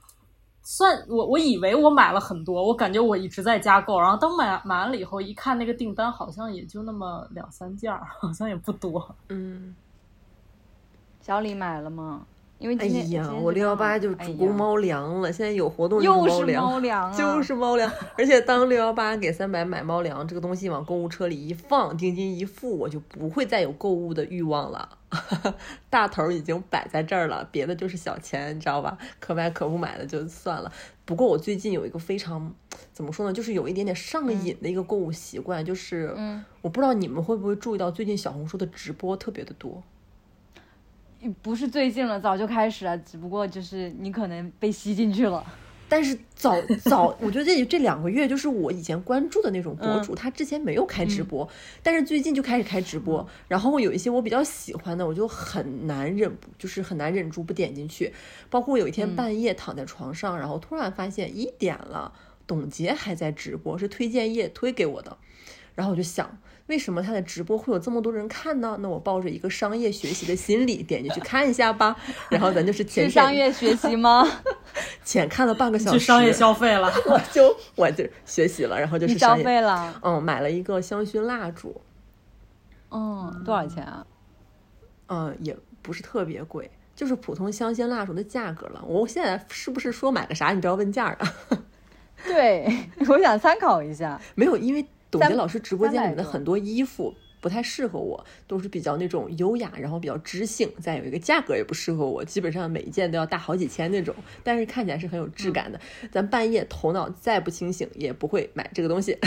算我我以为我买了很多，我感觉我一直在加购，然后等买买完了以后，一看那个订单好像也就那么两三件儿，好像也不多。嗯，小李买了吗？因为哎呀，我六幺八就主攻猫粮了，现在有活动又是猫粮，<laughs> 就是猫粮。而且当六幺八给三百买猫粮这个东西往购物车里一放，定金一付，我就不会再有购物的欲望了。<laughs> 大头已经摆在这儿了，别的就是小钱，你知道吧？可买可不买的就算了。不过我最近有一个非常怎么说呢，就是有一点点上瘾的一个购物习惯，就是我不知道你们会不会注意到，最近小红书的直播特别的多。不是最近了，早就开始了，只不过就是你可能被吸进去了。<laughs> 但是早早，我觉得这这两个月就是我以前关注的那种博主，他之前没有开直播，但是最近就开始开直播。然后有一些我比较喜欢的，我就很难忍，就是很难忍住不点进去。包括有一天半夜躺在床上，然后突然发现一点了，董洁还在直播，是推荐页推给我的，然后我就想。为什么他的直播会有这么多人看呢？那我抱着一个商业学习的心理点进去看一下吧。<laughs> 然后咱就是浅商业学习吗？<laughs> 浅看了半个小时，去商业消费了，我就我就学习了，然后就是消费了。嗯，买了一个香薰蜡烛。嗯，多少钱啊？嗯，也不是特别贵，就是普通香薰蜡烛的价格了。我现在是不是说买个啥你都要问价啊？<laughs> 对，我想参考一下。没有，因为。董洁老师直播间里面的很多衣服不太适合我，都是比较那种优雅，然后比较知性，再有一个价格也不适合我，基本上每一件都要大好几千那种，但是看起来是很有质感的。咱半夜头脑再不清醒，也不会买这个东西，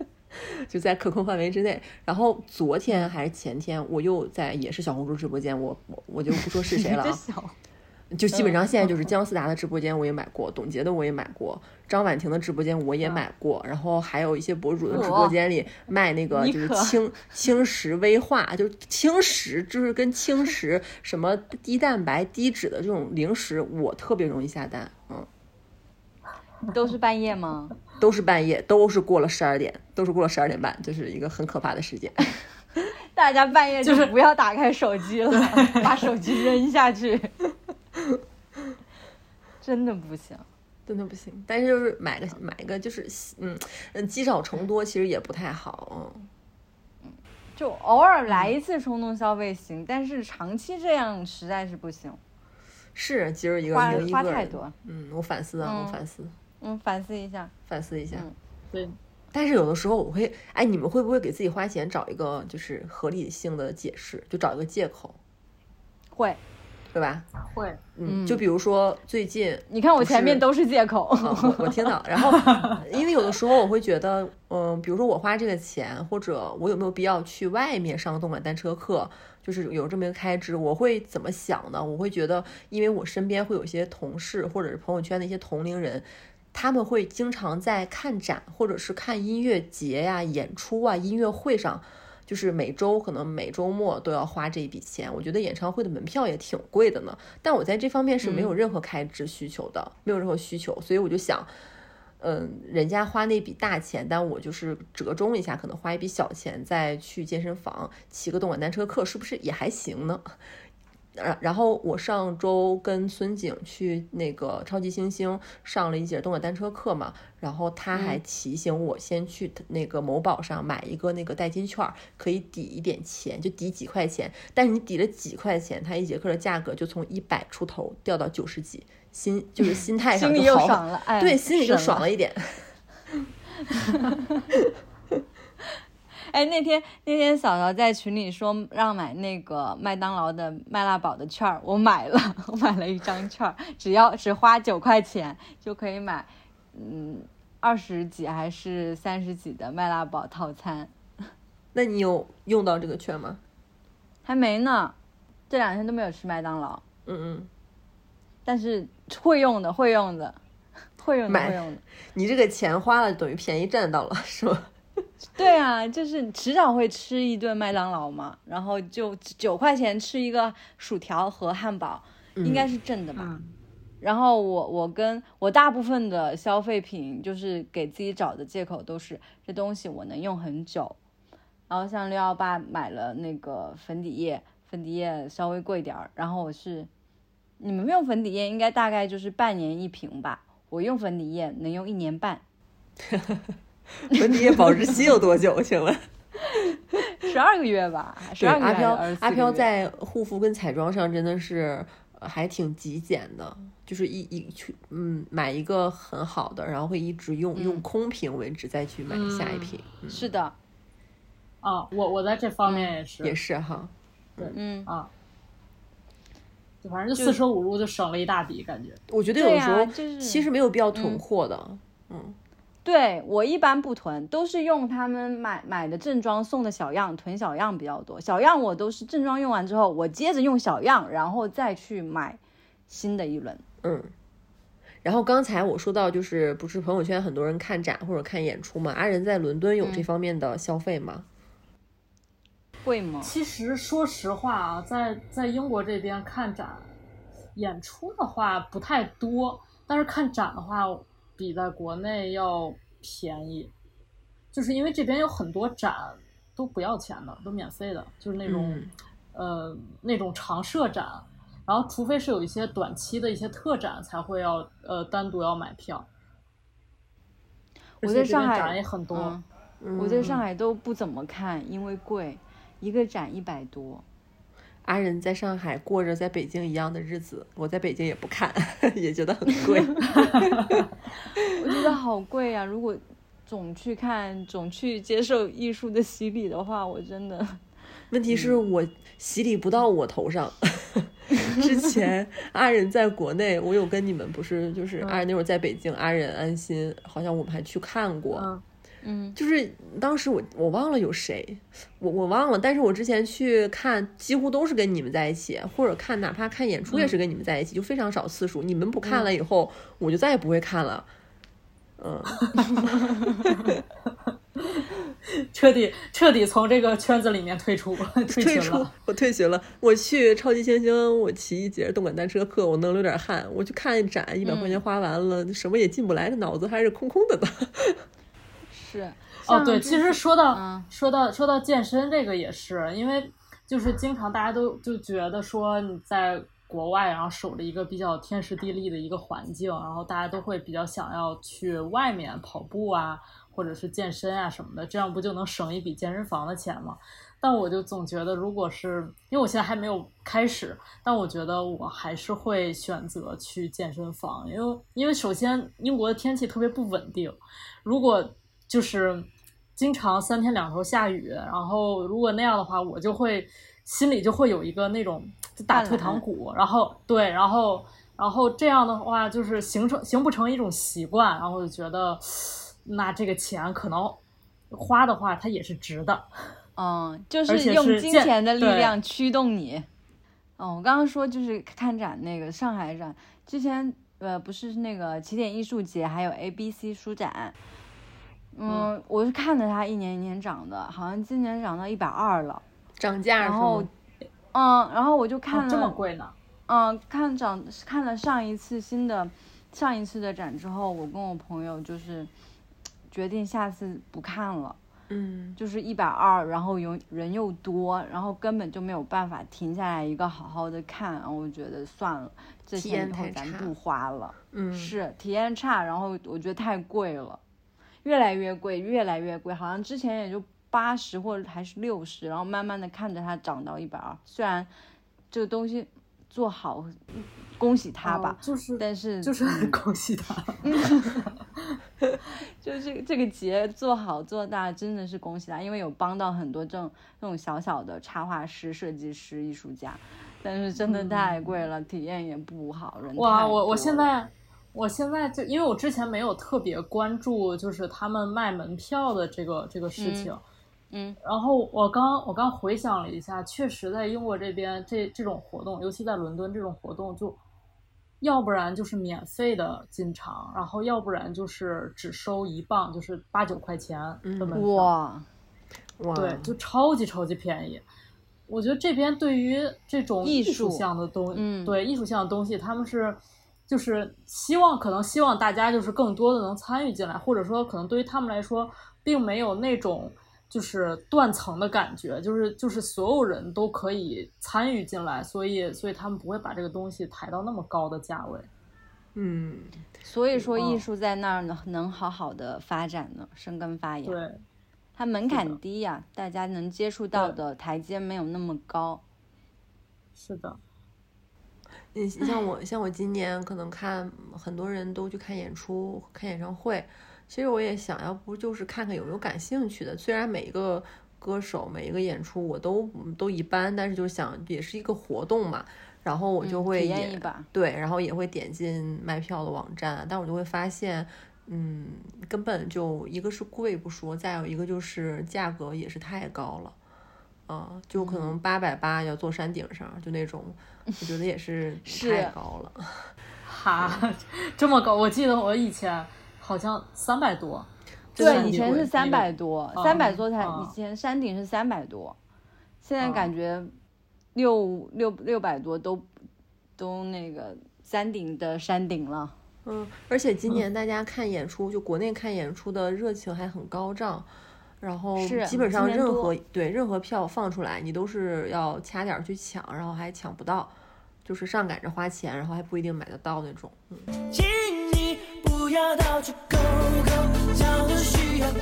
<laughs> 就在可控范围之内。然后昨天还是前天，我又在也是小红书直播间，我我我就不说是谁了。就基本上现在就是姜思达的直播间我也买过，董洁的我也买过，张婉婷的直播间我也买过，然后还有一些博主的直播间里卖那个就是轻轻食微化，就是轻食，就是跟轻食什么低蛋白低脂的这种零食，我特别容易下单，嗯。都是半夜吗？都是半夜，都是过了十二点，都是过了十二点半，就是一个很可怕的时间。<laughs> 大大家半夜就是不要打开手机了，把手机扔下去，<laughs> 真的不行。真的不行。但是就是买个买个就是嗯嗯积少成多，其实也不太好。嗯，就偶尔来一次冲动消费行，但是长期这样实在是不行，是今儿一个花赢一个花太多。嗯，我反思啊，我嗯反思嗯，反思一下。反思一下。嗯对，但是有的时候我会，哎，你们会不会给自己花钱找一个就是合理性的解释，就找一个借口，会，对吧？会，嗯，嗯就比如说最近你看我前面都是借口。啊，我我听到，然后因为有的时候我会觉得，嗯、比如说我花这个钱，或者我有没有必要去外面上动感单车课，就是有这么一个开支，我会怎么想呢？我会觉得，因为我身边会有一些同事或者是朋友圈的一些同龄人。他们会经常在看展或者是看音乐节呀、演出啊、音乐会上，就是每周可能每周末都要花这一笔钱。我觉得演唱会的门票也挺贵的呢，但我在这方面是没有任何开支需求的，没有任何需求，所以我就想，嗯，人家花那笔大钱，但我就是折中一下，可能花一笔小钱再去健身房骑个动感单车课，是不是也还行呢？然然后我上周跟孙景去那个超级星星上了一节动感单车课嘛，然后他还提醒我先去那个某宝上买一个那个代金券，可以抵一点钱，就抵几块钱。但是你抵了几块钱，他一节课的价格就从一百出头掉到九十几，心就是心态上心里又爽了哎对，心里就爽了一点。<laughs> 哎，那天那天嫂嫂在群里说让买那个麦当劳的麦辣堡的券儿，我买了，<laughs> 我买了一张券儿，只要只花九块钱就可以买，嗯，二十几还是三十几的麦辣堡套餐，那你有用到这个券吗？还没呢，这两天都没有吃麦当劳，嗯嗯，但是会用的，会用的，会用的，买会用的。<laughs> 你这个钱花了，等于便宜占到了，是吧？<laughs> 对啊，就是迟早会吃一顿麦当劳嘛，然后就九块钱吃一个薯条和汉堡，应该是正的吧？嗯。然后我我跟我大部分的消费品就是给自己找的借口都是这东西我能用很久，然后像六幺八买了那个粉底液，粉底液稍微贵点儿，然后我是你们用粉底液应该大概就是半年一瓶吧，我用粉底液能用一年半，<laughs> 粉底液保质期有多久？请问？<laughs> 十二个月吧，十对，二个月阿飘还是24阿飘在护肤跟彩妆上真的是呃还挺极简的，就是一一去嗯买一个很好的，然后会一直用、用空瓶为止，再去买下一瓶。嗯是的，啊，我我在这方面也是，也是哈，对嗯，啊，就反正就四舍五入就省了一大笔，感觉。我觉得有的时候、其实没有必要囤嗯货的。嗯对我一般不囤，都是用他们买买的正装送的小样，囤小样比较多。小样我都是正装用完之后，我接着用小样，然后再去买新的一轮。嗯。然后刚才我说到，就是不是朋友圈很多人看展或者看演出嘛？阿仁在伦敦有这方面的消费吗？贵吗？其实说实话啊，在在英国这边看展、演出的话不太多，但是看展的话比在国内要便宜，就是因为这边有很多展都不要钱的，都免费的，就是那种、嗯呃那种常设展，然后除非是有一些短期的一些特展才会要呃单独要买票。我在上海展也很多，我在上海都不怎么看，因为贵，一个展一百多。阿仁在上海过着在北京一样的日子，我在北京也不看，<laughs> 也觉得很贵。<laughs> 我觉得好贵啊！如果总去看，总去接受艺术的洗礼的话，我真的 <laughs> 问题是我洗礼不到我头上。之前阿仁在国内，我有跟你们不是就是阿仁那会儿在北京，阿仁安心，好像我们还去看过。嗯嗯，就是当时我我忘了有谁，我我忘了，但是我之前去看几乎都是跟你们在一起，或者看哪怕看演出也是跟你们在一起，就非常少次数。你们不看了以后，我就再也不会看了。嗯，<laughs> 彻底彻底从这个圈子里面退出，退退出群了。<laughs> 我退学了。我去超级星星，我骑一节动感单车课，我能流点汗。我去看一展，一百块钱花完了，什么也进不来，这脑子还是空空的呢。是哦，对，其实说到说到说到健身这个也是，因为就是经常大家都就觉得说你在国外，然后守着一个比较天时地利的一个环境，然后大家都会比较想要去外面跑步啊，或者是健身啊什么的，这样不就能省一笔健身房的钱吗？但我就总觉得，如果是因为我现在还没有开始，但我觉得我还是会选择去健身房，因为因为首先英国的天气特别不稳定，如果就是经常三天两头下雨，然后如果那样的话，我就会心里就会有一个那种打退堂鼓，然后对，然后然后这样的话就是形成形不成一种习惯，然后就觉得那这个钱可能花的话，它也是值的。嗯，就是用金钱的力量驱动你。嗯，我刚刚说就是看展那个上海展，之前呃不是那个起点艺术节，还有 A B C 书展。嗯，我是看着它一年一年涨的，好像今年涨到一百二了，涨价然后，嗯，然后我就看了这么贵呢。嗯，看涨看了上一次新的上一次的展之后，我跟我朋友就是决定下次不看了。嗯，就是一百二，然后有人又多，然后根本就没有办法停下来一个好好的看，我觉得算了，这钱以后咱不花了。嗯，是体验差，然后我觉得太贵了，越来越贵，越来越贵，好像之前也就八十或者还是六十，然后慢慢的看着它涨到一百二，虽然这个东西做好。恭喜他吧，就是，但是就是很 <laughs> 恭喜他，<laughs> 就这个这个节做好做大，真的是恭喜他，因为有帮到很多这种这种小小的插画师、设计师、艺术家，但是真的太贵了，体验也不好，人哇，我我现在我现在就因为我之前没有特别关注，就是他们卖门票的这个这个事情。嗯，然后我刚我刚回想了一下，确实在英国这边这这种活动，尤其在伦敦这种活动，就要不然就是免费的进场，然后要不然就是只收一磅，就是八九块钱的门票。哇，哇，对，就超级超级便宜。我觉得这边对于这种艺术项的东，嗯，对艺术项的东西，他们是就是希望可能希望大家就是更多的能参与进来，或者说可能对于他们来说，并没有那种。就是断层的感觉，就是就是所有人都可以参与进来，所以所以他们不会把这个东西抬到那么高的价位。嗯，所以说艺术在那儿呢，能好好的发展呢，生根发芽。对，它门槛低呀，大家能接触到的台阶没有那么高。是的。你像我，像我今年可能看很多人都去看演出、看演唱会。其实我也想要不就是看看有没有感兴趣的，虽然每一个歌手每一个演出我都都一般，但是就想也是一个活动嘛，然后我就会也对，然后也会点进卖票的网站，但我就会发现，嗯，根本就一个是贵不说，再有一个就是价格也是太高了，啊，就可能八百八要坐山顶上，就那种，我觉得也是 <laughs> 太高了，<laughs> 哈，这么高，我记得我以前。好像三百多，对，以前是三百多，三百多才以前山顶是三百多，现在感觉六六六百多都都那个山顶的山顶了。嗯，而且今年大家看演出，就国内看演出的热情还很高涨，然后基本上任何对任何票放出来，你都是要掐点去抢，然后还抢不到，就是上赶着花钱，然后还不一定买得到那种。嗯。不要到处勾勾，找的需要勾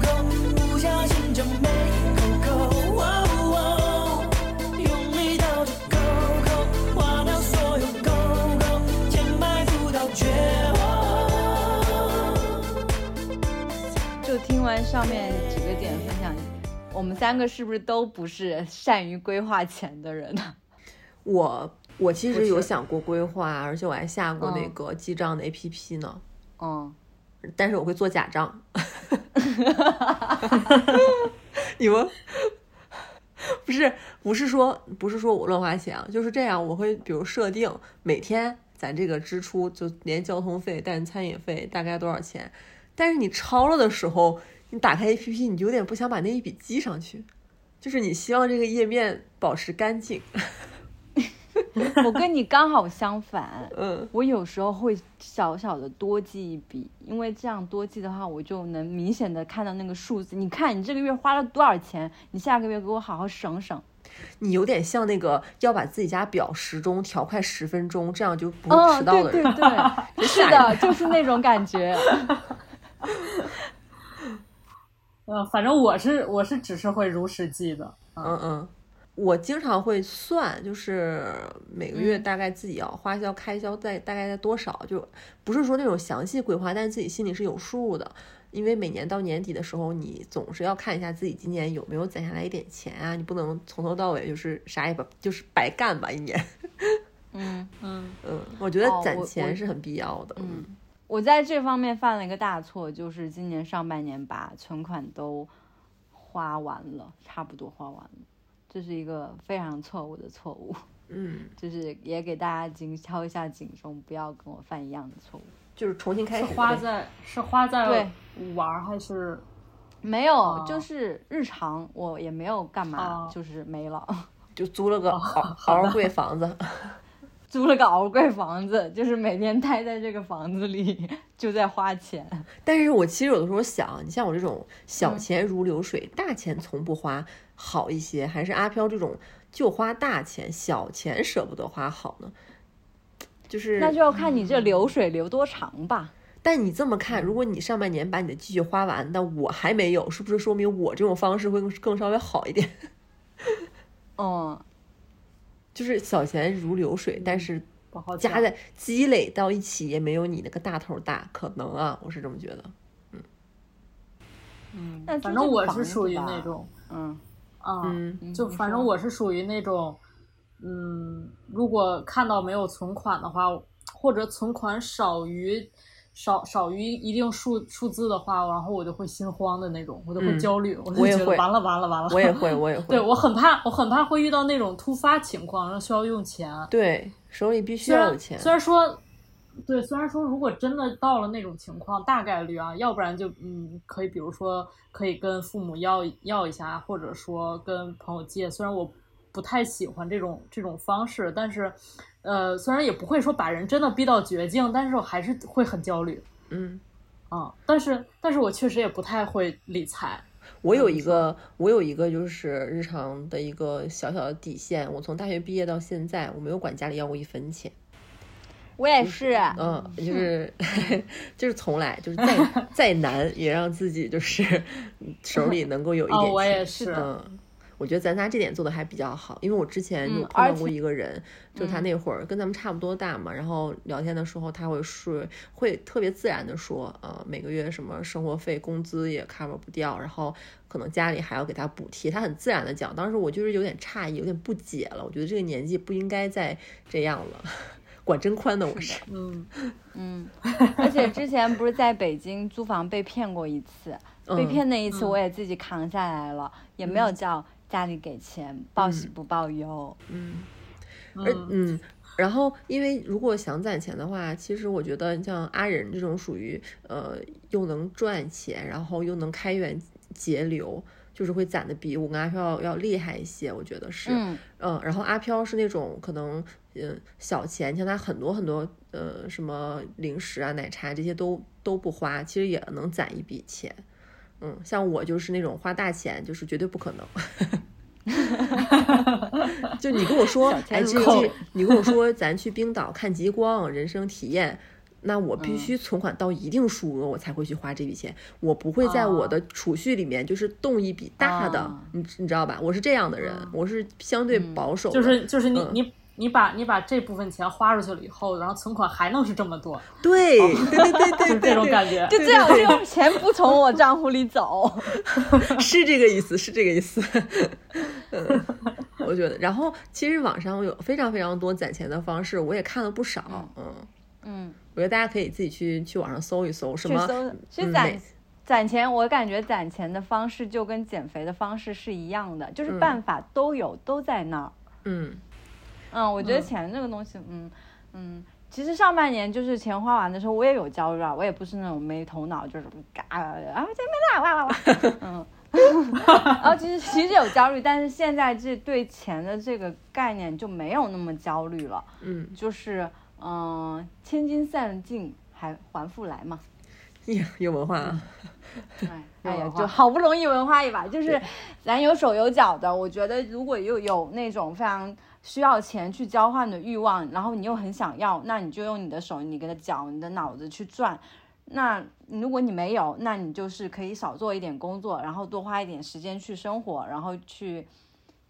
勾，不小心就没完上面几个点分享，我们三个是不是都不是善于规划钱的人呢？我我其实有想过规划，而且我还下过那个记账的 APP 呢。嗯，但是我会做假账。<laughs> 你们不是不是说不是说我乱花钱啊，就是这样。我会比如设定每天咱这个支出就连交通费带餐饮费大概多少钱，但是你超了的时候，你打开 APP，你就有点不想把那一笔记上去，就是你希望这个页面保持干净。<laughs> 我跟你刚好相反，嗯，我有时候会小小的多记一笔，因为这样多记的话，我就能明显的看到那个数字。你看你这个月花了多少钱，你下个月给我好好省省。你有点像那个要把自己家表时钟调快十分钟，这样就不会迟到的人。对对对，<laughs> 是的，就是那种感觉。<laughs> 嗯，反正我是我是只是会如实记的。嗯嗯，我经常会算，就是每个月大概自己要花销开销在大概在多少，就不是说那种详细规划，但是自己心里是有数的。因为每年到年底的时候，你总是要看一下自己今年有没有攒下来一点钱啊，你不能从头到尾就是啥也不就是白干吧一年。<laughs> 嗯嗯嗯，我觉得攒钱是很必要的。嗯，我在这方面犯了一个大错，就是今年上半年把存款都花完了，差不多花完了，这是一个非常错误的错误。嗯，<laughs> 就是也给大家警敲一下警钟，不要跟我犯一样的错误。就是重新开始花在是花在对玩还是没有，就是日常我也没有干嘛，哦就是没了。就租了个 <laughs> 好好贵房子。<laughs> 租了个敖贵房子，就是每天待在这个房子里就在花钱。但是我其实有的时候想，你像我这种小钱如流水，大钱从不花好一些，还是阿飘这种就花大钱，小钱舍不得花好呢？就是那就要看你这流水流多长吧。但你这么看，如果你上半年把你的积蓄花完，但我还没有，是不是说明我这种方式会更更稍微好一点？<laughs> 嗯，就是小钱如流水，但是加在积累到一起也没有你那个大头大，可能啊，我是这么觉得。嗯嗯，反正我是属于那种嗯啊，嗯就反正我是属于那种，嗯，如果看到没有存款的话，或者存款少于少少于一定数数字的话，然后我就会心慌的那种，我就会嗯焦虑，我就会觉得完了完了完了，我也会，我也 <laughs> 会。对我很怕，我很怕会遇到那种突发情况，然后需要用钱。对，手里必须要有钱。虽然说，对，虽然说如果真的到了那种情况，大概率啊，要不然就嗯，可以比如说可以跟父母要要一下，或者说跟朋友借。虽然我不太喜欢这种这种方式，但是呃，虽然也不会说把人真的逼到绝境，但是我还是会很焦虑嗯，啊。但是但是我确实也不太会理财。我有一个，我有一个就是日常的一个小小的底线。我从大学毕业到现在，我没有管家里要过一分钱。我也是。嗯，就是 <laughs> 就是从来就是再 <laughs> 再难也让自己就是 <laughs> 手里能够有一点哦，钱。我也是。嗯，我觉得咱仨这点做的还比较好，因为我之前有嗯而碰到过一个人，就他那会儿跟咱们差不多大嘛，然后聊天的时候他会说，会特别自然的说，呃，每个月什么生活费、工资也 cover 不掉，然后可能家里还要给他补贴，他很自然的讲，当时我就是有点诧异，有点不解了，我觉得这个年纪不应该再这样了，<laughs> 管真宽的我是，嗯，<laughs> 嗯，而且之前不是在北京租房被骗过一次，被嗯骗那一次嗯。我也自己扛下来了，也没有叫家里给钱，报喜不报忧。嗯。而嗯嗯，然后因为如果想攒钱的话，其实我觉得像阿仁这种属于呃又能赚钱，然后又能开源节流，就是会攒的比我跟阿飘要要厉害一些，我觉得是。嗯嗯，然后阿飘是那种可能，嗯，小钱，像他很多很多，呃，什么零食啊、奶茶这些都都不花，其实也能攒一笔钱。嗯，像我就是那种花大钱，就是绝对不可能。<laughs> 就你跟我说，哎，这这，你跟我说咱去冰岛看极光，人生体验。那我必须存款到一定数额，我才会去花这笔钱。我不会在我的储蓄里面就是动一笔大的，啊你你知道吧？我是这样的人，我是相对保守的，就是就是你嗯你你把你把这部分钱花出去了以后，然后存款还能是这么多，对对对对 <laughs> 对就是这种感觉。就这样，这种钱不从我账户里走。<laughs> 是这个意思，是这个意思。嗯，我觉得，然后其实网上有非常非常多攒钱的方式，我也看了不少。嗯，嗯，我觉得大家可以自己去去网上搜一搜，什么其实嗯攒攒钱，我感觉攒钱的方式就跟减肥的方式是一样的，就是嗯办法都有，都在那儿。嗯嗯，我觉得嗯钱这个东西，嗯嗯，其实上半年就是钱花完的时候，我也有焦虑啊，我也不是那种没头脑，就是嘎啊钱没啦哇哇哇，<laughs> 嗯，然后其实其实有焦虑，但是现在这对钱的这个概念就没有那么焦虑了。嗯，就是嗯，千金散尽还还复来嘛。<laughs> 呀，有文化啊！<laughs> 哎，哎呀，就好不容易文化一把，就是咱有手有脚的。我觉得如果又有那种非常需要钱去交换的欲望，然后你又很想要，那你就用你的手、你的脚、你的脑子去赚。那如果你没有，那你就是可以少做一点工作，然后多花一点时间去生活，然后去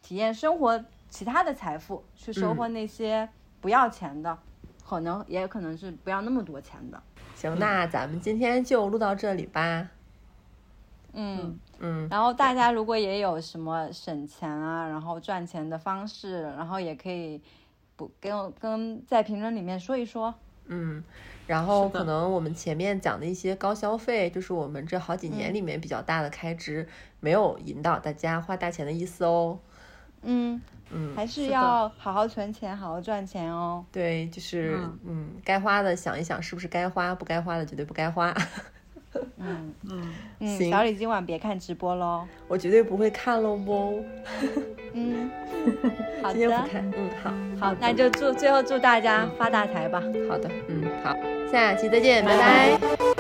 体验生活其他的财富，去收获那些不要钱的，可能也可能是不要那么多钱的。行，那咱们今天就录到这里吧。嗯嗯，然后大家如果也有什么省钱啊，然后赚钱的方式，然后也可以不跟跟在评论里面说一说。嗯，然后可能我们前面讲的一些高消费，就是我们这好几年里面比较大的开支，没有引导大家花大钱的意思哦。嗯嗯，还是要好好存钱，好好赚钱哦。对，就是嗯，该花的想一想是不是该花，不该花的绝对不该花。嗯 <laughs> 嗯。嗯，小李今晚别看直播喽，我绝对不会看喽不。嗯，<laughs> 好的，今天不看，嗯，好，好，那就祝最后祝大家发大财吧。好的，嗯，好，下期再见，拜拜。